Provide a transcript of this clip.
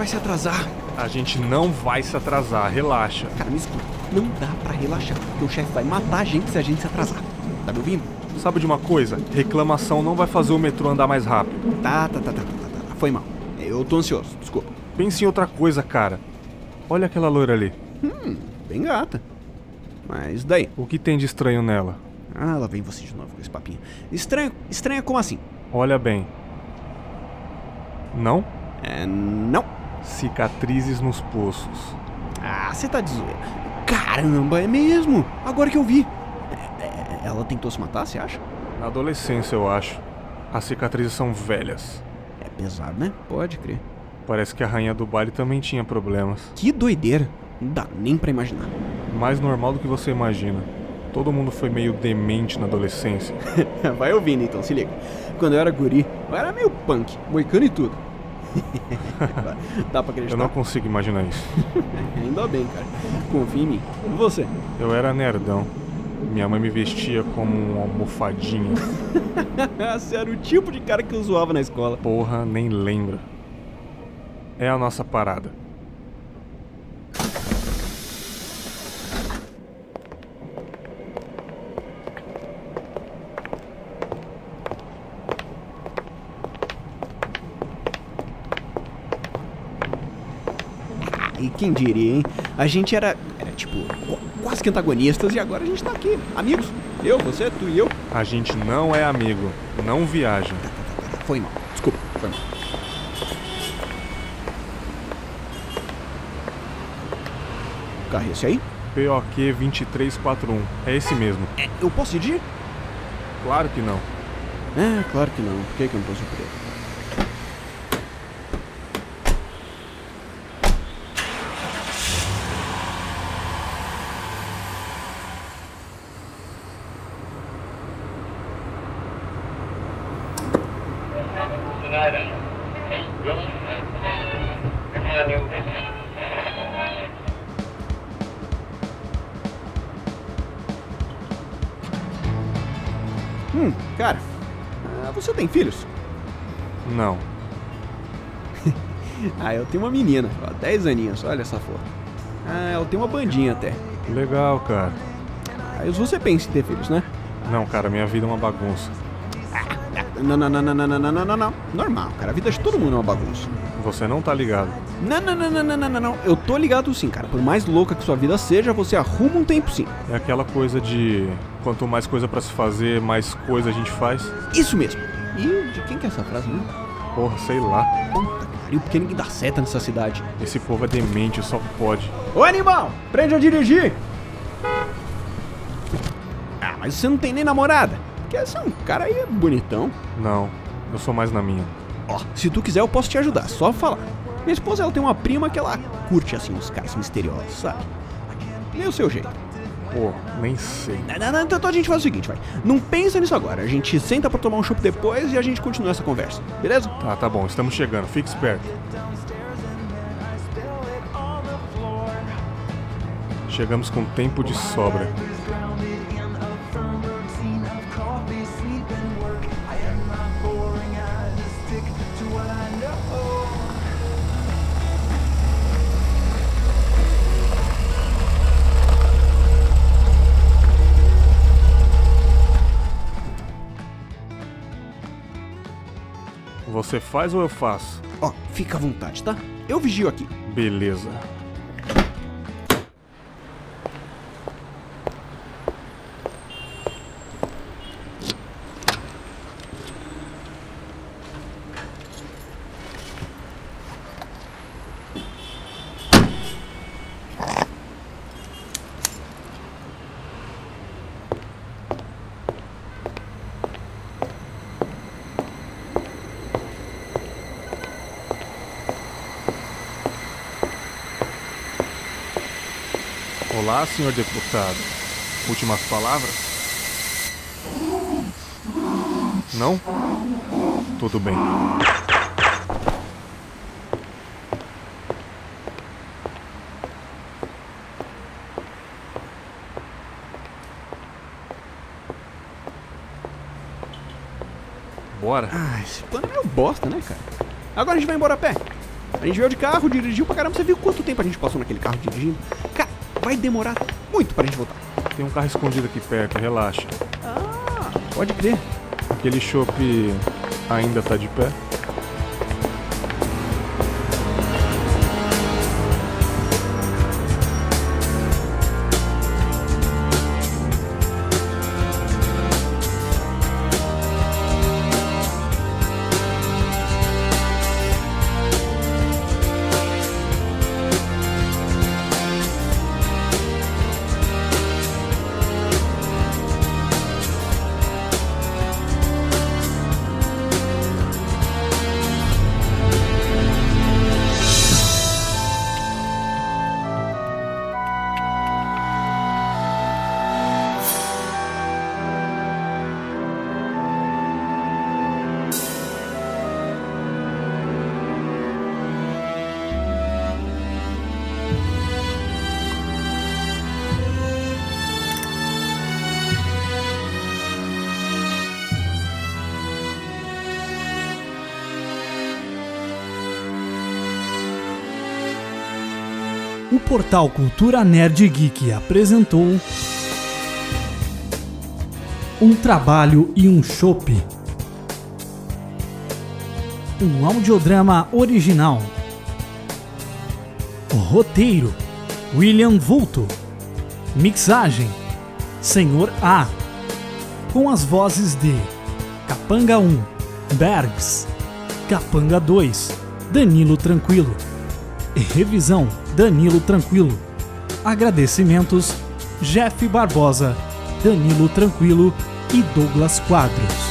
vai se atrasar. A gente não vai se atrasar, relaxa. Cara, me escuta. Não dá pra relaxar. Teu chefe vai matar a gente se a gente se atrasar. Tá me ouvindo? Sabe de uma coisa? Reclamação não vai fazer o metrô andar mais rápido. Tá, tá, tá, tá, tá, tá, tá. Foi mal. Eu tô ansioso, desculpa. Pense em outra coisa, cara. Olha aquela loira ali. Hum, bem gata. Mas daí? O que tem de estranho nela? Ah, lá vem você de novo com esse papinho. Estranho, estranho como assim? Olha bem. Não? É, não. Cicatrizes nos poços. Ah, você tá de zoeira. Caramba, é mesmo. Agora que eu vi. É, é, ela tentou se matar, você acha? Na adolescência, eu acho. As cicatrizes são velhas. É pesado, né? Pode crer. Parece que a rainha do baile também tinha problemas. Que doideira. Não dá nem pra imaginar. Mais normal do que você imagina. Todo mundo foi meio demente na adolescência. Vai ouvindo então, se liga. Quando eu era guri, eu era meio punk, moicano e tudo. Dá pra acreditar? Eu não consigo imaginar isso. Ainda bem, cara. Confia em mim. E você? Eu era nerdão. Minha mãe me vestia como um almofadinho. você era o tipo de cara que eu zoava na escola. Porra, nem lembra. É a nossa parada. E quem diria, hein? A gente era, era tipo, quase que antagonistas e agora a gente tá aqui, amigos. Eu, você, tu e eu. A gente não é amigo, não viaja. Tá, tá, tá. Foi mal, desculpa, foi mal. Carro é esse aí? POQ 2341. É esse mesmo. É, eu posso dirigir? Claro que não. É, claro que não. Por que, que eu não posso Hum, cara, ah, você tem filhos? Não. ah, eu tenho uma menina, ó, 10 aninhos, olha essa foto. Ah, ela tem uma bandinha até. Legal, cara. Aí você pensa em ter filhos, né? Não, cara, minha vida é uma bagunça. Não, não, não, não, não, não, não, não, não. Normal, cara. A vida de todo mundo é uma bagunça. Você não tá ligado. Não, não, não, não, não, não, não, não. Eu tô ligado sim, cara. Por mais louca que sua vida seja, você arruma um tempo sim. É aquela coisa de quanto mais coisa para se fazer, mais coisa a gente faz. Isso mesmo. E de quem que é essa frase, né? Porra, sei lá. Puta pariu, porque ninguém dá seta nessa cidade. Esse povo é demente, só pode. Ô animal, prende a dirigir! Ah, mas você não tem nem namorada. Porque você é um cara aí bonitão. Não, eu sou mais na minha. Ó, se tu quiser eu posso te ajudar, só falar. Minha esposa ela tem uma prima que ela curte assim os caras misteriosos, sabe? Nem o seu jeito. Pô, nem sei. Não, não, então a gente faz o seguinte, vai. Não pensa nisso agora. A gente senta pra tomar um chopp depois e a gente continua essa conversa, beleza? Tá, tá bom, estamos chegando. Fique esperto. Chegamos com tempo de sobra. Você faz ou eu faço? Ó, fica à vontade, tá? Eu vigio aqui. Beleza. Olá, senhor deputado. Últimas palavras? Não? Tudo bem. Bora. Ah, esse plano é meio bosta, né, cara? Agora a gente vai embora a pé. A gente veio de carro, dirigiu pra caramba. Você viu quanto tempo a gente passou naquele carro dirigindo? Vai demorar muito pra gente voltar. Tem um carro escondido aqui perto, relaxa. Ah, pode crer. Aquele chopp ainda tá de pé? O portal Cultura Nerd Geek apresentou Um trabalho e um chopp. Um audiodrama original. Roteiro: William Vulto. Mixagem: Senhor A. Com as vozes de Capanga 1, Bergs, Capanga 2, Danilo Tranquilo. Revisão Danilo Tranquilo. Agradecimentos Jeff Barbosa, Danilo Tranquilo e Douglas Quadros.